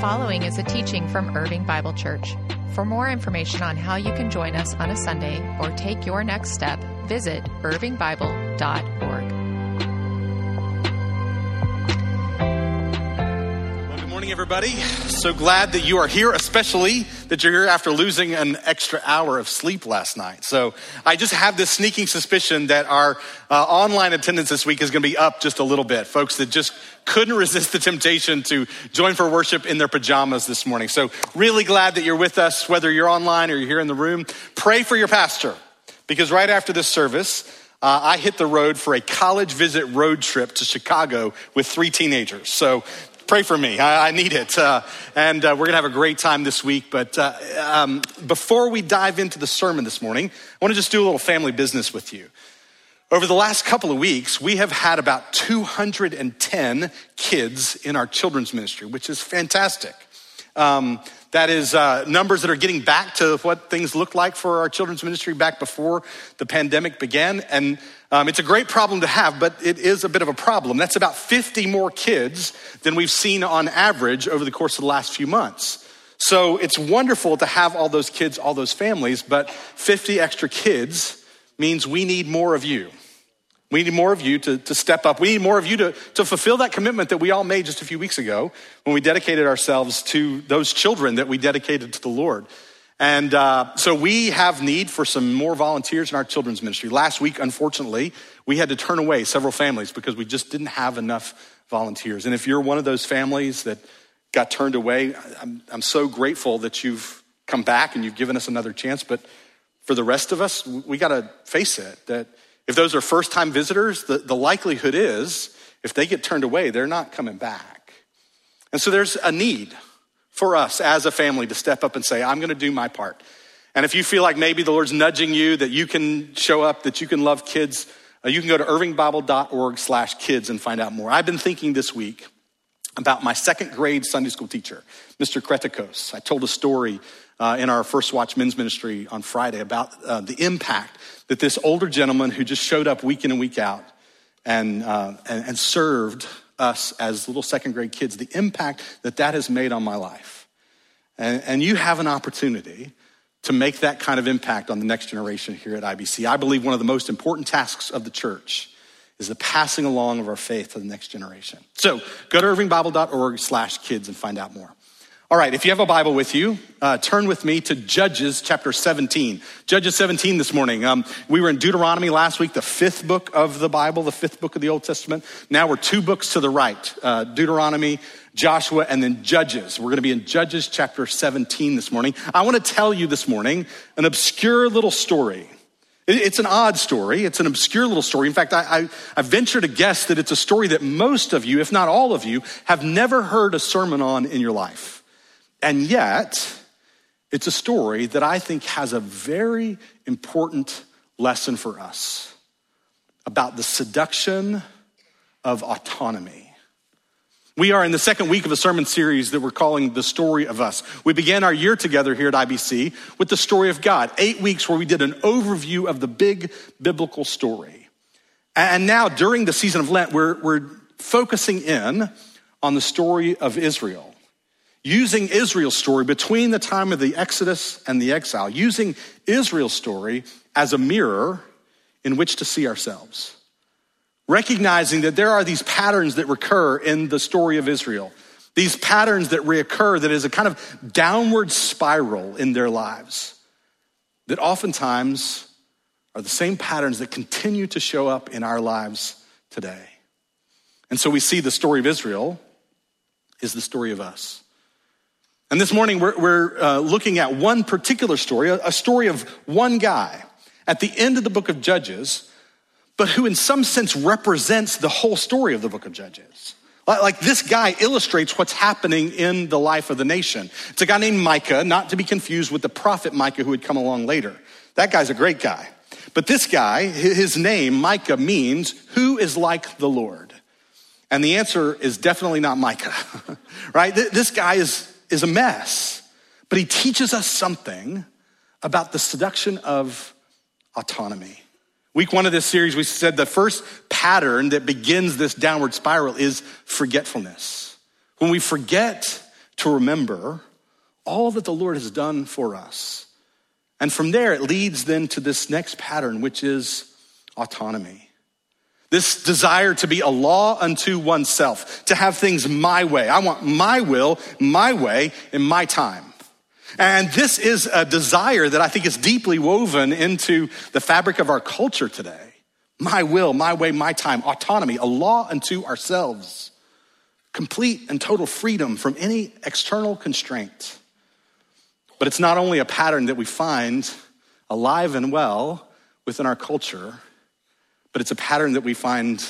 following is a teaching from Irving Bible Church. For more information on how you can join us on a Sunday or take your next step, visit irvingbible.org. Well, good morning, everybody. So glad that you are here, especially that you're here after losing an extra hour of sleep last night. So I just have this sneaking suspicion that our uh, online attendance this week is going to be up just a little bit. Folks that just couldn't resist the temptation to join for worship in their pajamas this morning. So really glad that you're with us, whether you're online or you're here in the room. Pray for your pastor because right after this service, uh, I hit the road for a college visit road trip to Chicago with three teenagers. So pray for me. I, I need it. Uh, and uh, we're going to have a great time this week. But uh, um, before we dive into the sermon this morning, I want to just do a little family business with you. Over the last couple of weeks, we have had about 210 kids in our children's ministry, which is fantastic. Um, that is uh, numbers that are getting back to what things looked like for our children's ministry back before the pandemic began. And um, it's a great problem to have, but it is a bit of a problem. That's about 50 more kids than we've seen on average over the course of the last few months. So it's wonderful to have all those kids, all those families, but 50 extra kids means we need more of you. We need more of you to, to step up. We need more of you to, to fulfill that commitment that we all made just a few weeks ago when we dedicated ourselves to those children that we dedicated to the Lord. And uh, so we have need for some more volunteers in our children's ministry. Last week, unfortunately, we had to turn away several families because we just didn't have enough volunteers. And if you're one of those families that got turned away, I'm, I'm so grateful that you've come back and you've given us another chance. But for the rest of us, we got to face it that if those are first time visitors, the, the likelihood is if they get turned away, they're not coming back. And so there's a need for us as a family to step up and say, I'm going to do my part. And if you feel like maybe the Lord's nudging you, that you can show up, that you can love kids, uh, you can go to irvingbible.org slash kids and find out more. I've been thinking this week about my second grade Sunday school teacher, Mr. Kretikos. I told a story uh, in our First Watch men's ministry on Friday about uh, the impact that this older gentleman who just showed up week in and week out and, uh, and, and served us as little second grade kids, the impact that that has made on my life. And, and you have an opportunity to make that kind of impact on the next generation here at IBC. I believe one of the most important tasks of the church is the passing along of our faith to the next generation. So go to irvingbible.org slash kids and find out more. All right, if you have a Bible with you, uh, turn with me to Judges chapter 17. Judges 17 this morning. Um, we were in Deuteronomy last week, the fifth book of the Bible, the fifth book of the Old Testament. Now we're two books to the right uh, Deuteronomy, Joshua, and then Judges. We're going to be in Judges chapter 17 this morning. I want to tell you this morning an obscure little story. It's an odd story. It's an obscure little story. In fact, I, I, I, venture to guess that it's a story that most of you, if not all of you, have never heard a sermon on in your life. And yet, it's a story that I think has a very important lesson for us about the seduction of autonomy. We are in the second week of a sermon series that we're calling The Story of Us. We began our year together here at IBC with the story of God, eight weeks where we did an overview of the big biblical story. And now, during the season of Lent, we're, we're focusing in on the story of Israel using Israel's story between the time of the Exodus and the exile, using Israel's story as a mirror in which to see ourselves. Recognizing that there are these patterns that recur in the story of Israel, these patterns that reoccur that is a kind of downward spiral in their lives, that oftentimes are the same patterns that continue to show up in our lives today. And so we see the story of Israel is the story of us. And this morning we're, we're uh, looking at one particular story, a, a story of one guy at the end of the book of Judges, but who in some sense represents the whole story of the book of Judges. Like, like this guy illustrates what's happening in the life of the nation. It's a guy named Micah, not to be confused with the prophet Micah who would come along later. That guy's a great guy. But this guy, his name, Micah, means who is like the Lord? And the answer is definitely not Micah, right? This guy is is a mess, but he teaches us something about the seduction of autonomy. Week one of this series, we said the first pattern that begins this downward spiral is forgetfulness. When we forget to remember all that the Lord has done for us. And from there, it leads then to this next pattern, which is autonomy. This desire to be a law unto oneself, to have things my way. I want my will, my way, in my time. And this is a desire that I think is deeply woven into the fabric of our culture today. My will, my way, my time, autonomy, a law unto ourselves, complete and total freedom from any external constraint. But it's not only a pattern that we find alive and well within our culture, but it's a pattern that we find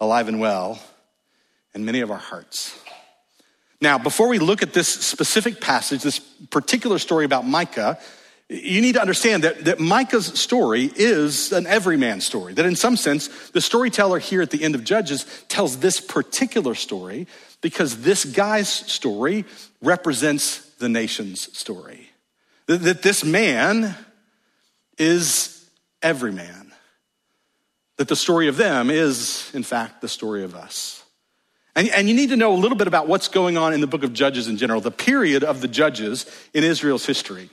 alive and well in many of our hearts. Now, before we look at this specific passage, this particular story about Micah, you need to understand that, that Micah's story is an everyman story. That in some sense, the storyteller here at the end of Judges tells this particular story because this guy's story represents the nation's story. That, that this man is every man. That the story of them is, in fact, the story of us. And, and, you need to know a little bit about what's going on in the book of Judges in general. The period of the judges in Israel's history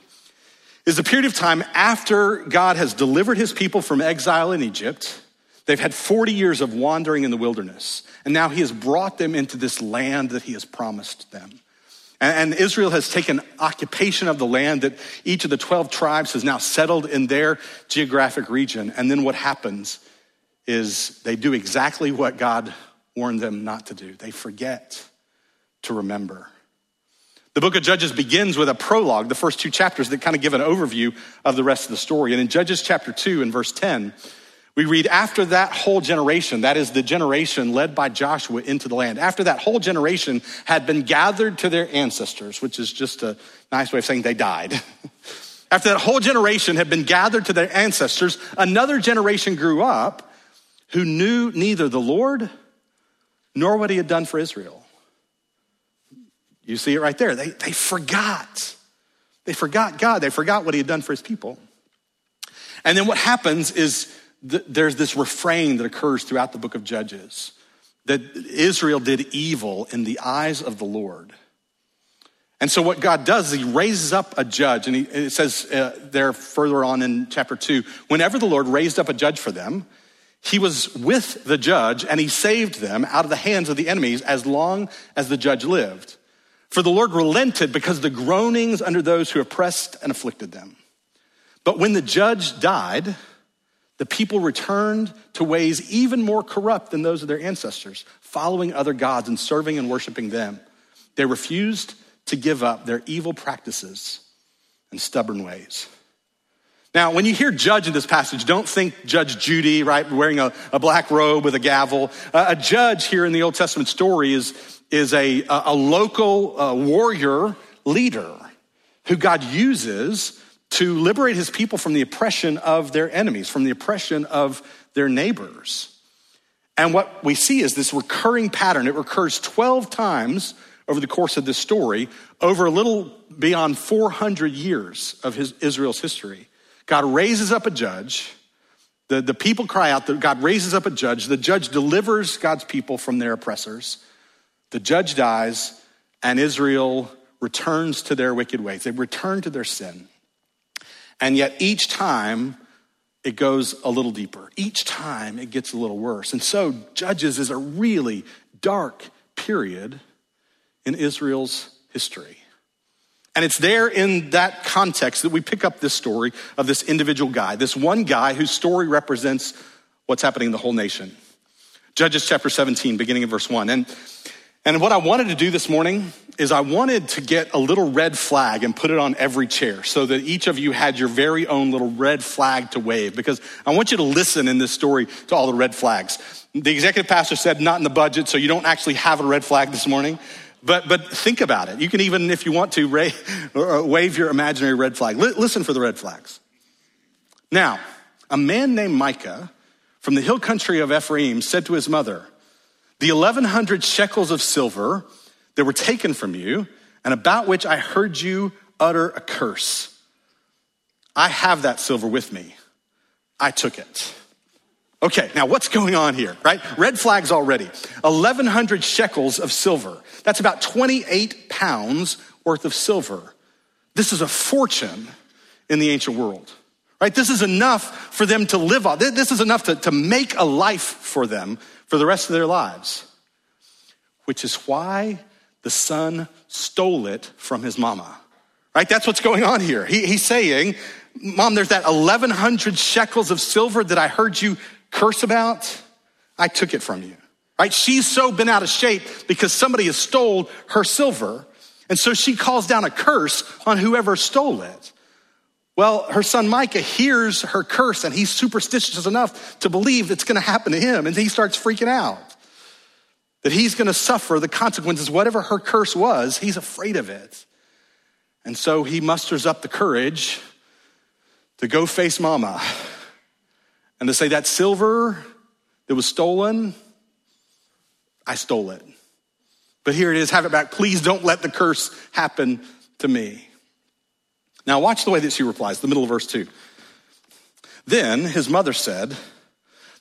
is the period of time after God has delivered his people from exile in Egypt. They've had 40 years of wandering in the wilderness, and now he has brought them into this land that he has promised them. And, and Israel has taken occupation of the land that each of the 12 tribes has now settled in their geographic region. And then what happens is they do exactly what God warned them not to do. They forget to remember. The book of Judges begins with a prologue, the first two chapters that kind of give an overview of the rest of the story. And in Judges chapter 2 and verse 10, we read, after that whole generation, that is the generation led by Joshua into the land, after that whole generation had been gathered to their ancestors, which is just a nice way of saying they died. after that whole generation had been gathered to their ancestors, another generation grew up who knew neither the Lord nor what he had done for Israel. You see it right there. They, they forgot. They forgot God. They forgot what he had done for his people. And then what happens is th- there's this refrain that occurs throughout the book of Judges that Israel did evil in the eyes of the Lord. And so what God does is he raises up a judge, and he, it says uh, there further on in chapter two, whenever the Lord raised up a judge for them, he was with the judge and he saved them out of the hands of the enemies as long as the judge lived. For the Lord relented because of the groanings under those who oppressed and afflicted them. But when the judge died, the people returned to ways even more corrupt than those of their ancestors, following other gods and serving and worshiping them. They refused to give up their evil practices and stubborn ways. Now, when you hear judge in this passage, don't think Judge Judy, right, wearing a, a black robe with a gavel. Uh, a judge here in the Old Testament story is, is a, a local uh, warrior leader who God uses to liberate his people from the oppression of their enemies, from the oppression of their neighbors. And what we see is this recurring pattern. It recurs 12 times over the course of this story, over a little beyond 400 years of his, Israel's history. God raises up a judge. The, the people cry out that God raises up a judge. The judge delivers God's people from their oppressors. The judge dies, and Israel returns to their wicked ways. They return to their sin. And yet, each time it goes a little deeper. Each time it gets a little worse. And so, Judges is a really dark period in Israel's history. And it's there in that context that we pick up this story of this individual guy, this one guy whose story represents what's happening in the whole nation. Judges chapter 17, beginning of verse 1. And, and what I wanted to do this morning is I wanted to get a little red flag and put it on every chair so that each of you had your very own little red flag to wave because I want you to listen in this story to all the red flags. The executive pastor said not in the budget, so you don't actually have a red flag this morning. But, but think about it. You can even, if you want to, wave your imaginary red flag. listen for the red flags. Now, a man named Micah from the hill country of Ephraim said to his mother, The 1100 shekels of silver that were taken from you, and about which I heard you utter a curse. I have that silver with me. I took it. Okay, now what's going on here, right? Red flags already. 1,100 shekels of silver. That's about 28 pounds worth of silver. This is a fortune in the ancient world, right? This is enough for them to live on. This is enough to, to make a life for them for the rest of their lives, which is why the son stole it from his mama, right? That's what's going on here. He, he's saying, Mom, there's that 1,100 shekels of silver that I heard you curse about, I took it from you. Right? She's so been out of shape because somebody has stole her silver. And so she calls down a curse on whoever stole it. Well, her son Micah hears her curse and he's superstitious enough to believe it's going to happen to him. And he starts freaking out that he's going to suffer the consequences, whatever her curse was, he's afraid of it. And so he musters up the courage to go face mama and to say that silver that was stolen, I stole it. But here it is, have it back. Please don't let the curse happen to me. Now, watch the way that she replies, the middle of verse 2. Then his mother said,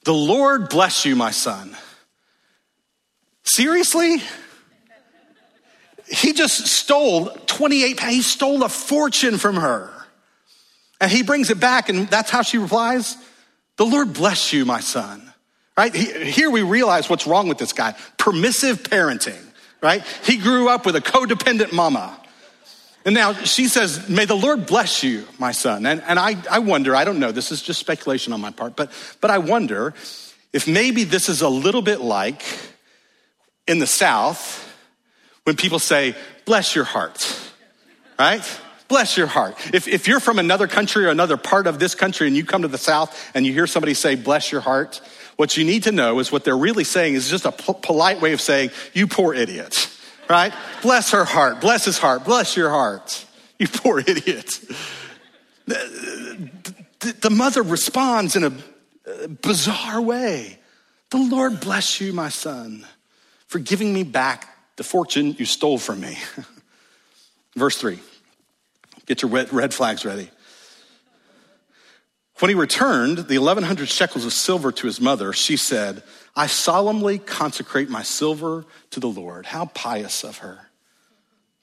The Lord bless you, my son. Seriously? He just stole 28 He stole a fortune from her. And he brings it back, and that's how she replies the Lord bless you, my son. Right? Here we realize what's wrong with this guy permissive parenting, right? He grew up with a codependent mama. And now she says, May the Lord bless you, my son. And, and I, I wonder, I don't know, this is just speculation on my part, but, but I wonder if maybe this is a little bit like in the South when people say, Bless your heart, right? Bless your heart. If, if you're from another country or another part of this country and you come to the South and you hear somebody say, bless your heart, what you need to know is what they're really saying is just a p- polite way of saying, you poor idiot, right? bless her heart, bless his heart, bless your heart, you poor idiot. The, the, the mother responds in a uh, bizarre way. The Lord bless you, my son, for giving me back the fortune you stole from me. Verse three. Get your red flags ready. When he returned the 1100 shekels of silver to his mother, she said, I solemnly consecrate my silver to the Lord. How pious of her.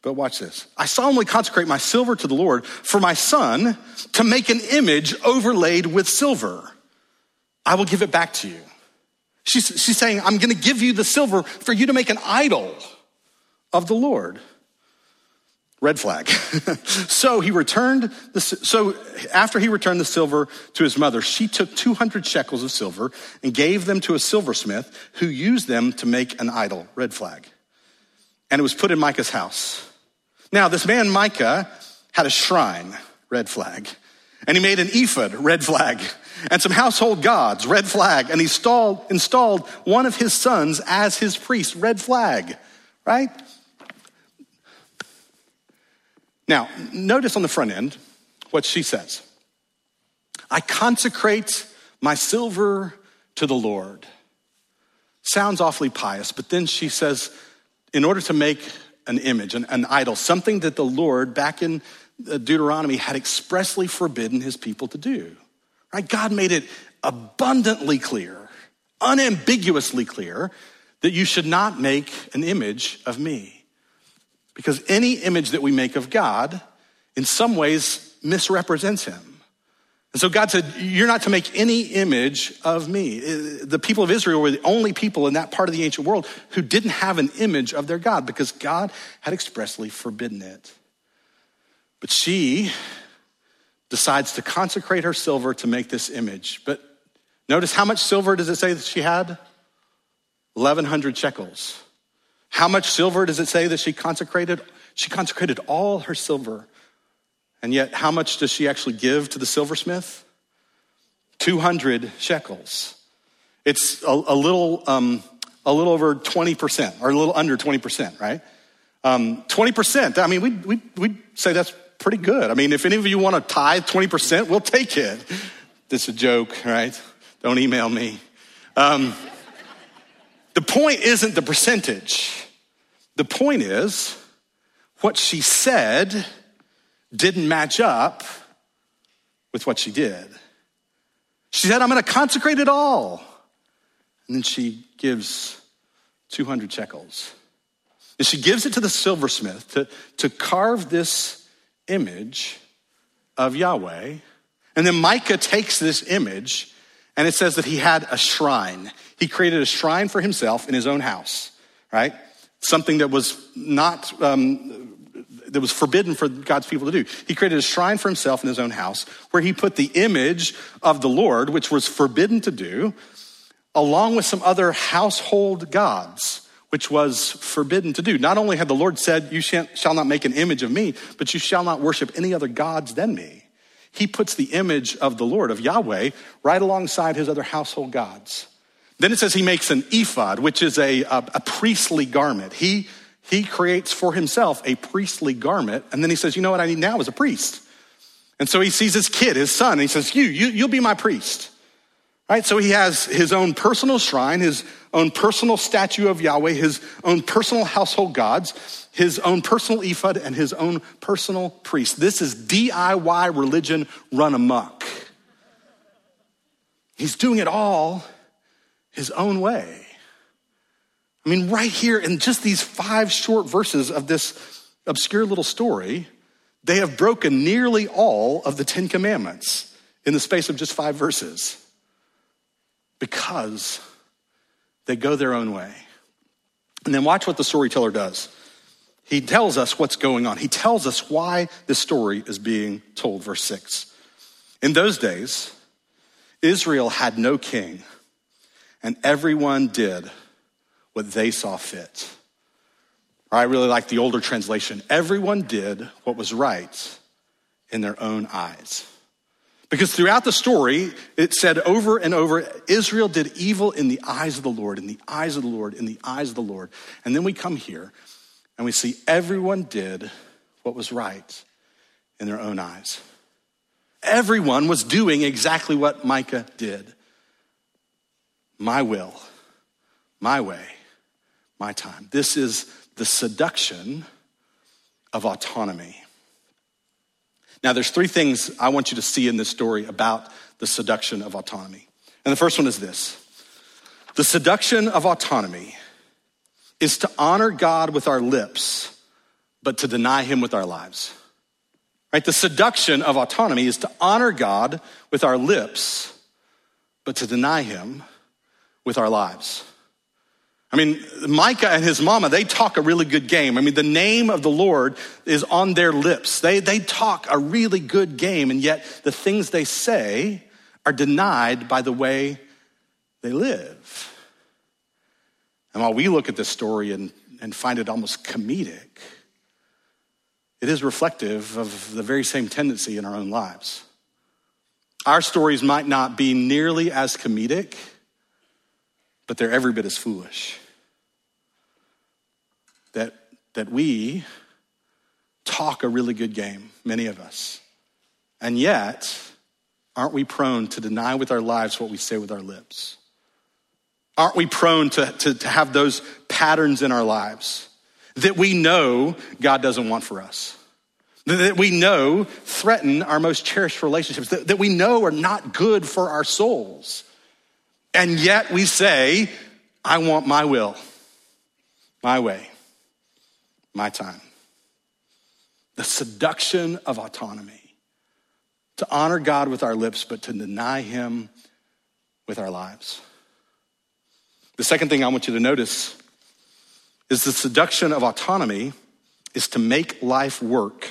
But watch this. I solemnly consecrate my silver to the Lord for my son to make an image overlaid with silver. I will give it back to you. She's, she's saying, I'm going to give you the silver for you to make an idol of the Lord. Red flag. so he returned the, so after he returned the silver to his mother, she took 200 shekels of silver and gave them to a silversmith who used them to make an idol. Red flag. And it was put in Micah's house. Now, this man Micah had a shrine. Red flag. And he made an ephod. Red flag. And some household gods. Red flag. And he installed, installed one of his sons as his priest. Red flag. Right? Now, notice on the front end what she says I consecrate my silver to the Lord. Sounds awfully pious, but then she says, in order to make an image, an, an idol, something that the Lord back in uh, Deuteronomy had expressly forbidden his people to do. Right? God made it abundantly clear, unambiguously clear, that you should not make an image of me. Because any image that we make of God, in some ways, misrepresents him. And so God said, You're not to make any image of me. The people of Israel were the only people in that part of the ancient world who didn't have an image of their God because God had expressly forbidden it. But she decides to consecrate her silver to make this image. But notice how much silver does it say that she had? 1,100 shekels. How much silver does it say that she consecrated? She consecrated all her silver. And yet, how much does she actually give to the silversmith? 200 shekels. It's a, a little, um, a little over 20%, or a little under 20%, right? Um, 20%, I mean, we'd, we'd, we'd say that's pretty good. I mean, if any of you want to tithe 20%, we'll take it. This is a joke, right? Don't email me. Um, the point isn't the percentage. The point is what she said didn't match up with what she did. She said, I'm going to consecrate it all. And then she gives 200 shekels. And she gives it to the silversmith to, to carve this image of Yahweh. And then Micah takes this image and it says that he had a shrine. He created a shrine for himself in his own house, right? Something that was not, um, that was forbidden for God's people to do. He created a shrine for himself in his own house where he put the image of the Lord, which was forbidden to do, along with some other household gods, which was forbidden to do. Not only had the Lord said, You shall not make an image of me, but you shall not worship any other gods than me. He puts the image of the Lord, of Yahweh, right alongside his other household gods. Then it says he makes an ephod, which is a, a, a priestly garment. He, he creates for himself a priestly garment. And then he says, You know what I need now is a priest. And so he sees his kid, his son, and he says, You, you you'll be my priest. Right? So he has his own personal shrine, his own personal statue of Yahweh, his own personal household gods, his own personal ephod, and his own personal priest. This is DIY religion run amok. He's doing it all his own way. I mean, right here in just these five short verses of this obscure little story, they have broken nearly all of the Ten Commandments in the space of just five verses because they go their own way. And then watch what the storyteller does. He tells us what's going on. He tells us why this story is being told. Verse 6. In those days, Israel had no king, and everyone did what they saw fit. I really like the older translation. Everyone did what was right in their own eyes. Because throughout the story, it said over and over Israel did evil in the eyes of the Lord, in the eyes of the Lord, in the eyes of the Lord. And then we come here and we see everyone did what was right in their own eyes. Everyone was doing exactly what Micah did my will, my way, my time. This is the seduction of autonomy. Now, there's three things I want you to see in this story about the seduction of autonomy. And the first one is this the seduction of autonomy is to honor God with our lips, but to deny Him with our lives. Right? The seduction of autonomy is to honor God with our lips, but to deny Him with our lives. I mean, Micah and his mama, they talk a really good game. I mean, the name of the Lord is on their lips. They, they talk a really good game, and yet the things they say are denied by the way they live. And while we look at this story and, and find it almost comedic, it is reflective of the very same tendency in our own lives. Our stories might not be nearly as comedic but they're every bit as foolish. That, we talk a really good game, many of us, and yet, aren't we prone to deny with our lives what we say with our lips? Aren't we prone to, to, to have those patterns in our lives that we know God doesn't want for us? that we know threaten our most cherished relationships, that, that, we know are not good for our souls. And yet we say, I want my will, my way, my time. The seduction of autonomy. To honor God with our lips, but to deny Him with our lives. The second thing I want you to notice is the seduction of autonomy is to make life work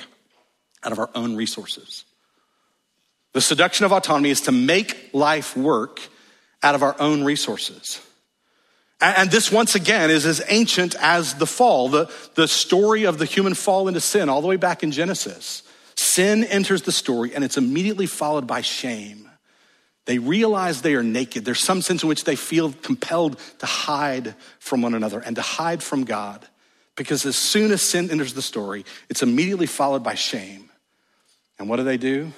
out of our own resources. The seduction of autonomy is to make life work out of our own resources. And this, once again, is as ancient as the fall, the, the story of the human fall into sin, all the way back in Genesis. Sin enters the story, and it's immediately followed by shame. They realize they are naked. There's some sense in which they feel compelled to hide from one another and to hide from God. Because as soon as sin enters the story, it's immediately followed by shame. And what do they do?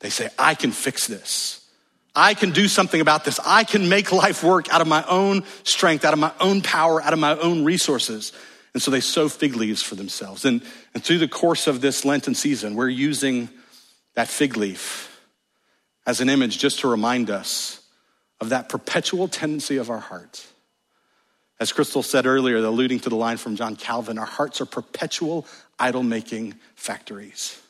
They say, I can fix this. I can do something about this. I can make life work out of my own strength, out of my own power, out of my own resources. And so they sew fig leaves for themselves. And, and through the course of this Lenten season, we're using that fig leaf as an image just to remind us of that perpetual tendency of our heart. As Crystal said earlier, alluding to the line from John Calvin, our hearts are perpetual idol making factories.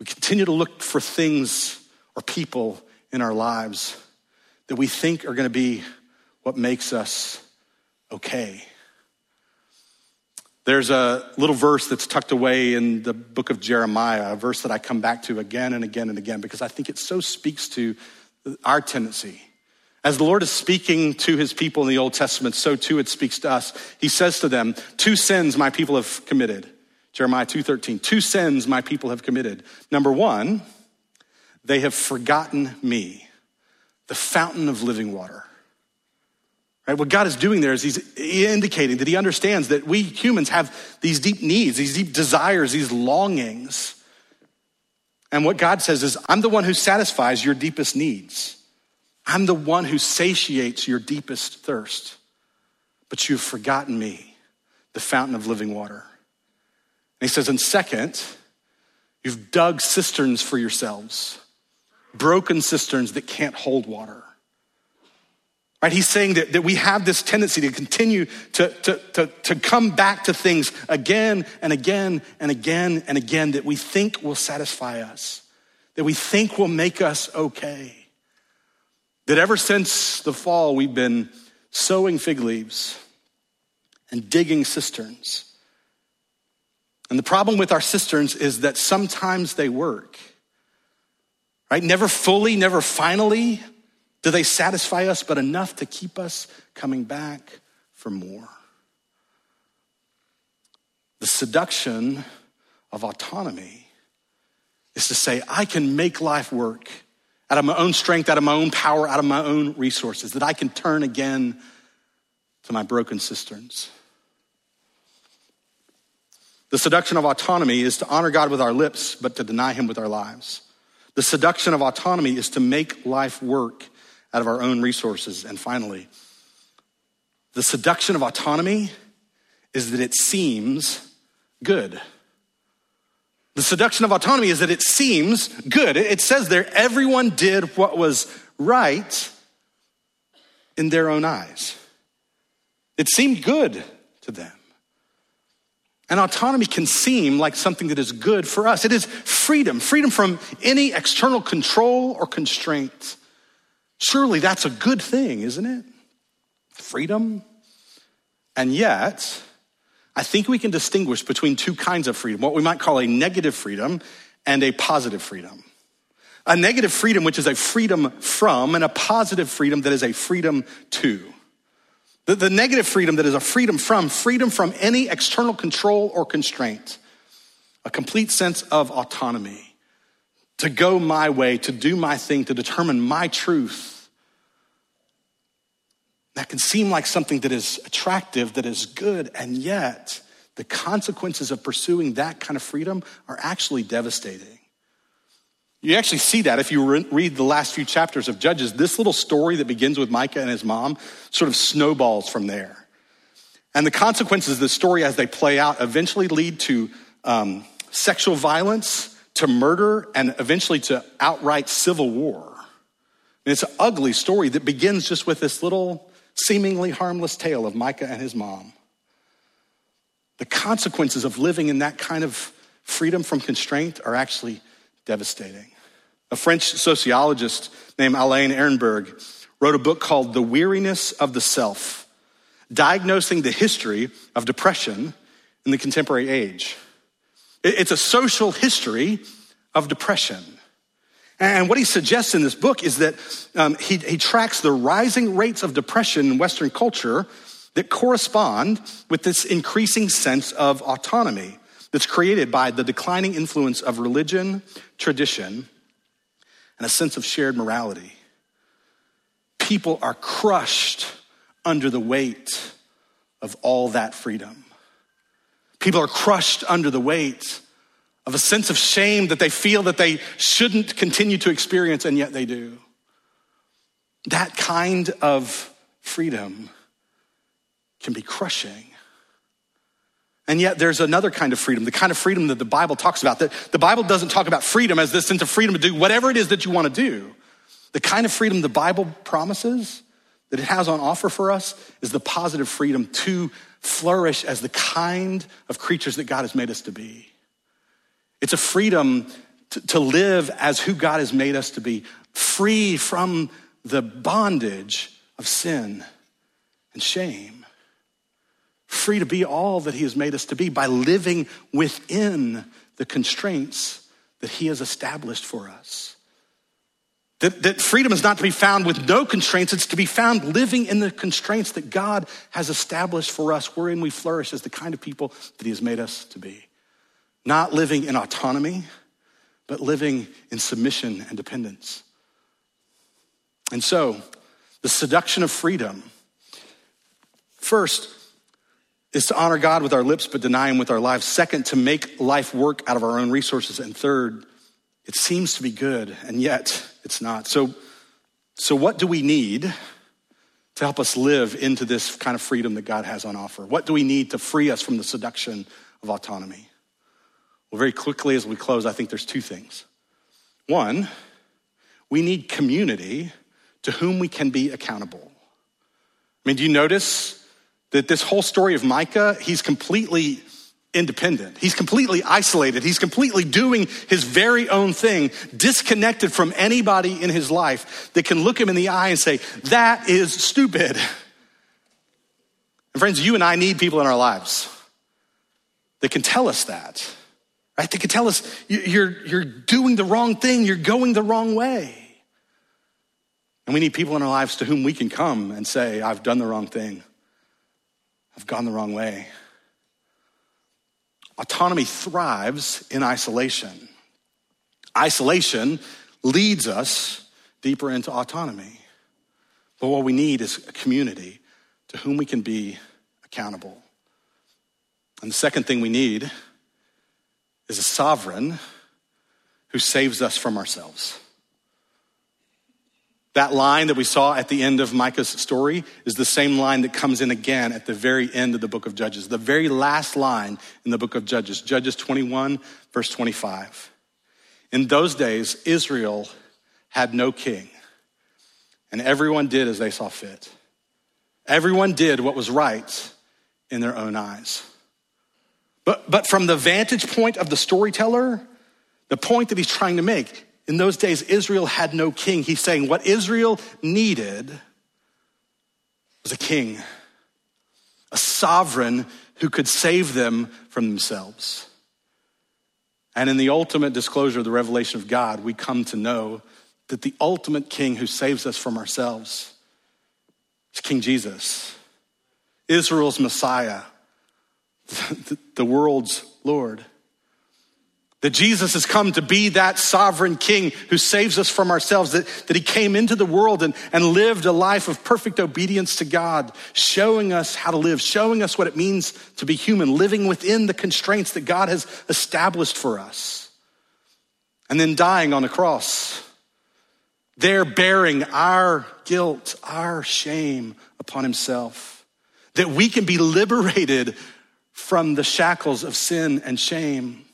We continue to look for things or people in our lives that we think are going to be what makes us okay. There's a little verse that's tucked away in the book of Jeremiah, a verse that I come back to again and again and again because I think it so speaks to our tendency. As the Lord is speaking to his people in the Old Testament, so too it speaks to us. He says to them, Two sins my people have committed. Jeremiah 2:13. Two sins my people have committed. Number 1, they have forgotten me, the fountain of living water. Right? What God is doing there is he's indicating that he understands that we humans have these deep needs, these deep desires, these longings. And what God says is, I'm the one who satisfies your deepest needs. I'm the one who satiates your deepest thirst. But you've forgotten me, the fountain of living water. And he says, and second, you've dug cisterns for yourselves, broken cisterns that can't hold water. Right? He's saying that, that we have this tendency to continue to, to, to, to come back to things again and again and again and again that we think will satisfy us, that we think will make us okay. That ever since the fall, we've been sewing fig leaves and digging cisterns and the problem with our cisterns is that sometimes they work, right? Never fully, never finally do they satisfy us, but enough to keep us coming back for more. The seduction of autonomy is to say, I can make life work out of my own strength, out of my own power, out of my own resources, that I can turn again to my broken cisterns. The seduction of autonomy is to honor God with our lips, but to deny Him with our lives. The seduction of autonomy is to make life work out of our own resources. And finally, the seduction of autonomy is that it seems good. The seduction of autonomy is that it seems good. It says there, everyone did what was right in their own eyes. It seemed good to them. And autonomy can seem like something that is good for us. It is freedom, freedom from any external control or constraint. Surely that's a good thing, isn't it? Freedom. And yet, I think we can distinguish between two kinds of freedom what we might call a negative freedom and a positive freedom. A negative freedom, which is a freedom from, and a positive freedom that is a freedom to. The, the negative freedom that is a freedom from, freedom from any external control or constraint, a complete sense of autonomy, to go my way, to do my thing, to determine my truth. That can seem like something that is attractive, that is good, and yet the consequences of pursuing that kind of freedom are actually devastating. You actually see that if you read the last few chapters of Judges. This little story that begins with Micah and his mom sort of snowballs from there. And the consequences of the story as they play out eventually lead to um, sexual violence, to murder, and eventually to outright civil war. And it's an ugly story that begins just with this little seemingly harmless tale of Micah and his mom. The consequences of living in that kind of freedom from constraint are actually devastating. A French sociologist named Alain Ehrenberg wrote a book called The Weariness of the Self, diagnosing the history of depression in the contemporary age. It's a social history of depression. And what he suggests in this book is that um, he, he tracks the rising rates of depression in Western culture that correspond with this increasing sense of autonomy that's created by the declining influence of religion, tradition, and a sense of shared morality. People are crushed under the weight of all that freedom. People are crushed under the weight of a sense of shame that they feel that they shouldn't continue to experience, and yet they do. That kind of freedom can be crushing. And yet there's another kind of freedom, the kind of freedom that the Bible talks about. That the Bible doesn't talk about freedom as this sense of freedom to do whatever it is that you want to do. The kind of freedom the Bible promises that it has on offer for us is the positive freedom to flourish as the kind of creatures that God has made us to be. It's a freedom to, to live as who God has made us to be, free from the bondage of sin and shame, free to be all that He has made us to be by living within the constraints that He has established for us. That, that freedom is not to be found with no constraints, it's to be found living in the constraints that God has established for us, wherein we flourish as the kind of people that He has made us to be. Not living in autonomy, but living in submission and dependence. And so, the seduction of freedom first is to honor God with our lips but deny Him with our lives. Second, to make life work out of our own resources. And third, it seems to be good, and yet it's not. So, so what do we need to help us live into this kind of freedom that God has on offer? What do we need to free us from the seduction of autonomy? Well, very quickly as we close, I think there's two things. One, we need community to whom we can be accountable. I mean, do you notice that this whole story of Micah, he's completely independent. He's completely isolated. He's completely doing his very own thing, disconnected from anybody in his life that can look him in the eye and say, that is stupid. And friends, you and I need people in our lives that can tell us that. Right? They can tell us you're, you're doing the wrong thing, you're going the wrong way. And we need people in our lives to whom we can come and say, I've done the wrong thing, I've gone the wrong way. Autonomy thrives in isolation. Isolation leads us deeper into autonomy. But what we need is a community to whom we can be accountable. And the second thing we need is a sovereign who saves us from ourselves. That line that we saw at the end of Micah's story is the same line that comes in again at the very end of the book of Judges, the very last line in the book of Judges, Judges 21, verse 25. In those days, Israel had no king, and everyone did as they saw fit. Everyone did what was right in their own eyes. But, but from the vantage point of the storyteller, the point that he's trying to make, in those days, Israel had no king. He's saying what Israel needed was a king, a sovereign who could save them from themselves. And in the ultimate disclosure of the revelation of God, we come to know that the ultimate king who saves us from ourselves is King Jesus, Israel's Messiah the world's Lord. That Jesus has come to be that sovereign king who saves us from ourselves, that, that he came into the world and, and lived a life of perfect obedience to God, showing us how to live, showing us what it means to be human, living within the constraints that God has established for us. And then dying on the cross, there bearing our guilt, our shame upon himself, that we can be liberated from the shackles of sin and shame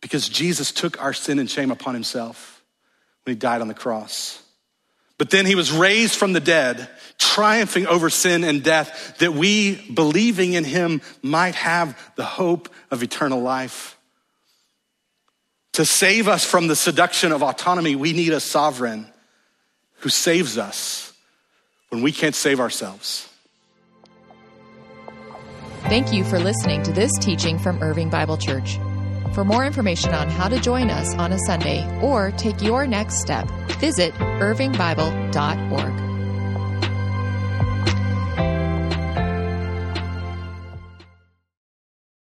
because Jesus took our sin and shame upon himself when he died on the cross. But then he was raised from the dead, triumphing over sin and death, that we, believing in him, might have the hope of eternal life. To save us from the seduction of autonomy, we need a sovereign who saves us when we can't save ourselves. Thank you for listening to this teaching from Irving Bible Church. For more information on how to join us on a Sunday or take your next step, visit irvingbible.org.